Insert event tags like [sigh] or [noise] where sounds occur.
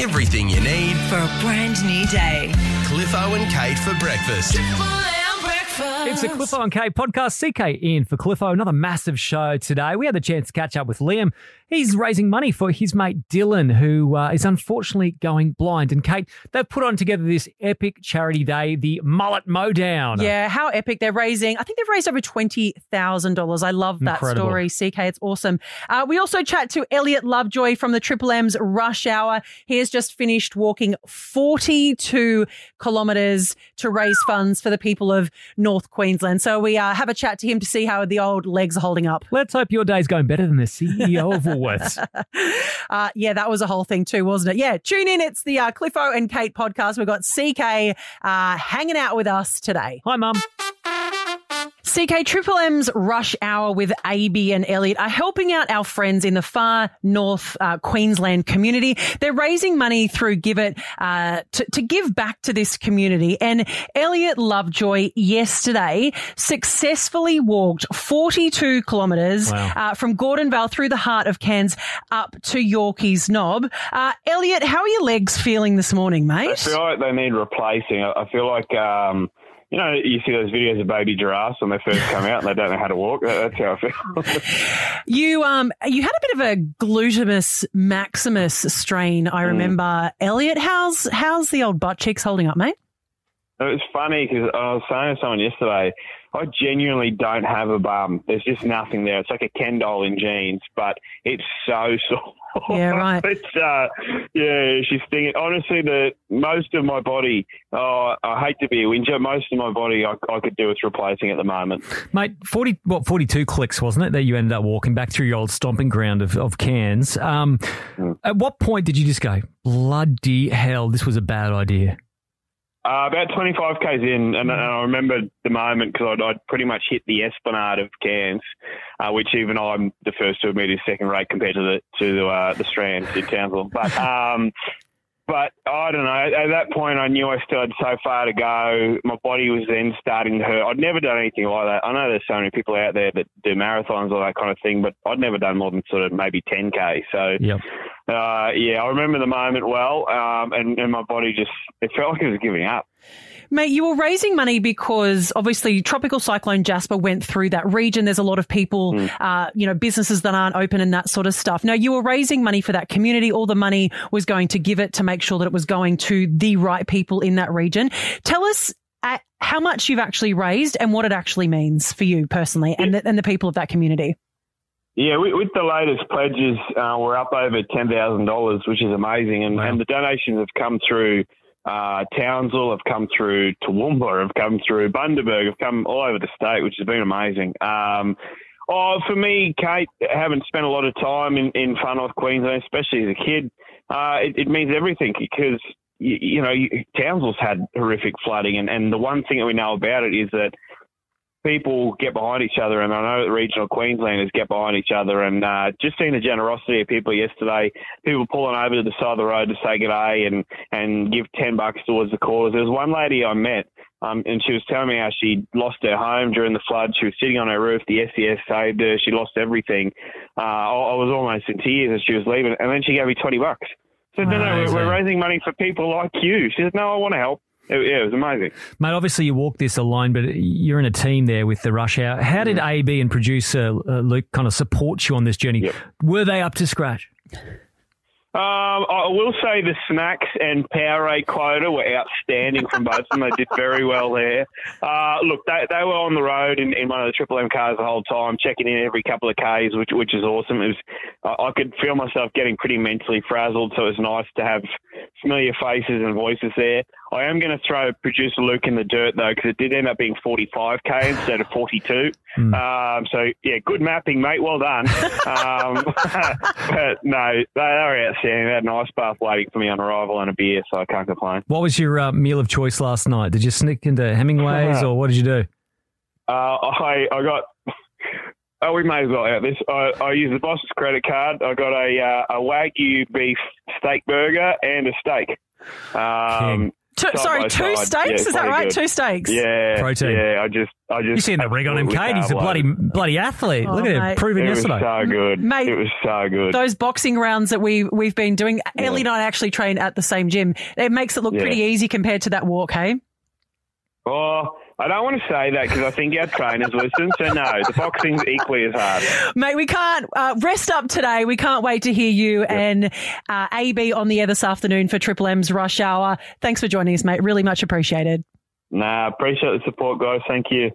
Everything you need. For a brand new day. Cliffo and Kate for breakfast. It's a Cliffo and Kate podcast. CK in for Cliffo. Another massive show today. We had the chance to catch up with Liam. He's raising money for his mate Dylan, who uh, is unfortunately going blind. And Kate, they've put on together this epic charity day, the Mullet Mowdown. Yeah, how epic. They're raising, I think they've raised over $20,000. I love that Incredible. story, CK. It's awesome. Uh, we also chat to Elliot Lovejoy from the Triple M's Rush Hour. He has just finished walking 42 kilometres to raise funds for the people of North Queensland. So we uh, have a chat to him to see how the old legs are holding up. Let's hope your day's going better than the CEO of Woolworths. [laughs] Uh, yeah, that was a whole thing too, wasn't it? Yeah, tune in. It's the uh, Cliffo and Kate podcast. We've got CK uh, hanging out with us today. Hi, Mum. CK Triple M's Rush Hour with AB and Elliot are helping out our friends in the far north uh, Queensland community. They're raising money through GIVIT uh, to, to give back to this community. And Elliot Lovejoy yesterday successfully walked 42 kilometres Wow. uh, from Gordonvale through the heart of Cairns up to Yorkeys Knob. Uh, Elliot, how are your legs feeling this morning, mate? I feel like they need replacing. I I feel like, um, you know, you see those videos of baby giraffes when they first come out and they don't know how to walk. That's how I feel. [laughs] You um you had a bit of a glutamus maximus strain, I remember. Elliot, how's how's the old butt cheeks holding up, mate? it was funny because I was saying to someone yesterday, I genuinely don't have a bum. There's just nothing there. It's like a Ken doll in jeans, but it's so [laughs] sore. Yeah, right. it's uh, yeah, she's stinging. Honestly, the most of my body. Oh, I hate to be a whinger. Most of my body, I, I could do with replacing at the moment. Mate, 40, what, 42 clicks, wasn't it, that you ended up walking back through your old stomping ground of, of Cairns? Um, At what point did you just go, bloody hell, this was a bad idea? Uh, about 25 k's in, and, and I remember the moment because I'd, I'd pretty much hit the esplanade of Cairns, uh, which even I'm the first to admit is second rate compared to the to the, uh, the Strand in Townsville. But [laughs] um, but I don't know. At that point, I knew I still had so far to go. My body was then starting to hurt. I'd never done anything like that. I know there's so many people out there that do marathons or that kind of thing, but I'd never done more than sort of maybe 10k. So Yep. Uh, yeah, I remember the moment well, um, and, and my body just it felt like it was giving up. Mate, you were raising money because obviously Tropical Cyclone Jasper went through that region. There's a lot of people, uh, you know, businesses that aren't open and that sort of stuff. Now, you were raising money for that community. All the money was going to GIVIT to make sure that it was going to the right people in that region. Tell us uh, how much you've actually raised and what it actually means for you personally and the, and the people of that community. Yeah, with, with the latest pledges, uh, we're up over ten thousand dollars, which is amazing, and, and the donations have come through. Uh, Townsville have come through, Toowoomba have come through, Bundaberg have come all over the state, which has been amazing. Um, oh, for me, Kate, having spent a lot of time in, in far north Queensland, especially as a kid, uh, it, it means everything because you, you know you, Townsville's had horrific flooding, and, and the one thing that we know about it is that people get behind each other, and I know that regional Queenslanders get behind each other. And uh, just seeing the generosity of people yesterday, people pulling over to the side of the road to say good day and and give ten bucks towards the cause. There was one lady I met. Um, and she was telling me how she lost her home during the flood. She was sitting on her roof. The SES saved her. She lost everything. Uh, I, I was almost in tears as she was leaving. And then she gave me 20 bucks. I said, no, no, we're, we're raising money for people like you. She said, no, I want to help. It, yeah, it was amazing. Mate, obviously you walk this alone, but you're in a team there with the Rush Hour. How did AB and producer uh, Luke kind of support you on this journey? Yep. Were they up to scratch? Um, I will say the snacks and Powerade quota were outstanding from both of them. They did very well there. Uh, look, they, they were on the road in, in one of the Triple M cars the whole time, checking in every couple of Ks, which which is awesome. It was I, I could feel myself getting pretty mentally frazzled, so it was nice to have familiar faces and voices there. I am going to throw producer Luke in the dirt though, because it did end up being 45k instead of 42. Um, so yeah, good mapping, mate. Well done. [laughs] um, [laughs] but no, they, are outstanding. They had an ice bath waiting for me on arrival and a beer, so I can't complain. What was your uh, meal of choice last night? Did you sneak into Hemingway's [laughs] or what did you do? Uh, I I got. Oh, we may as well out this. I, I used the boss's credit card. I got a uh, a wagyu beef steak burger and a steak. Um, Two, sorry, two side. steaks. Yeah, Is that right? good. Two steaks. Yeah, Protein. Yeah, I just, I just. You seen the rig on him, absolutely Kate? He's a bloody bloody athlete. Oh, Look at him mate. proving It was yesterday. so good. Mate, it was so good. Those boxing rounds that we we've been doing, Ellie and I actually train at the same gym. It makes it look Yeah. pretty easy compared to that walk, hey? Oh, I don't want to say that because I think our trainers listen. So no, the boxing's equally as hard. Mate, we can't uh, rest up today. We can't wait to hear you and uh, AB on the air this afternoon for Triple M's Rush Hour. Thanks for joining us, mate. Really much appreciated. Nah, appreciate the support, guys. Thank you.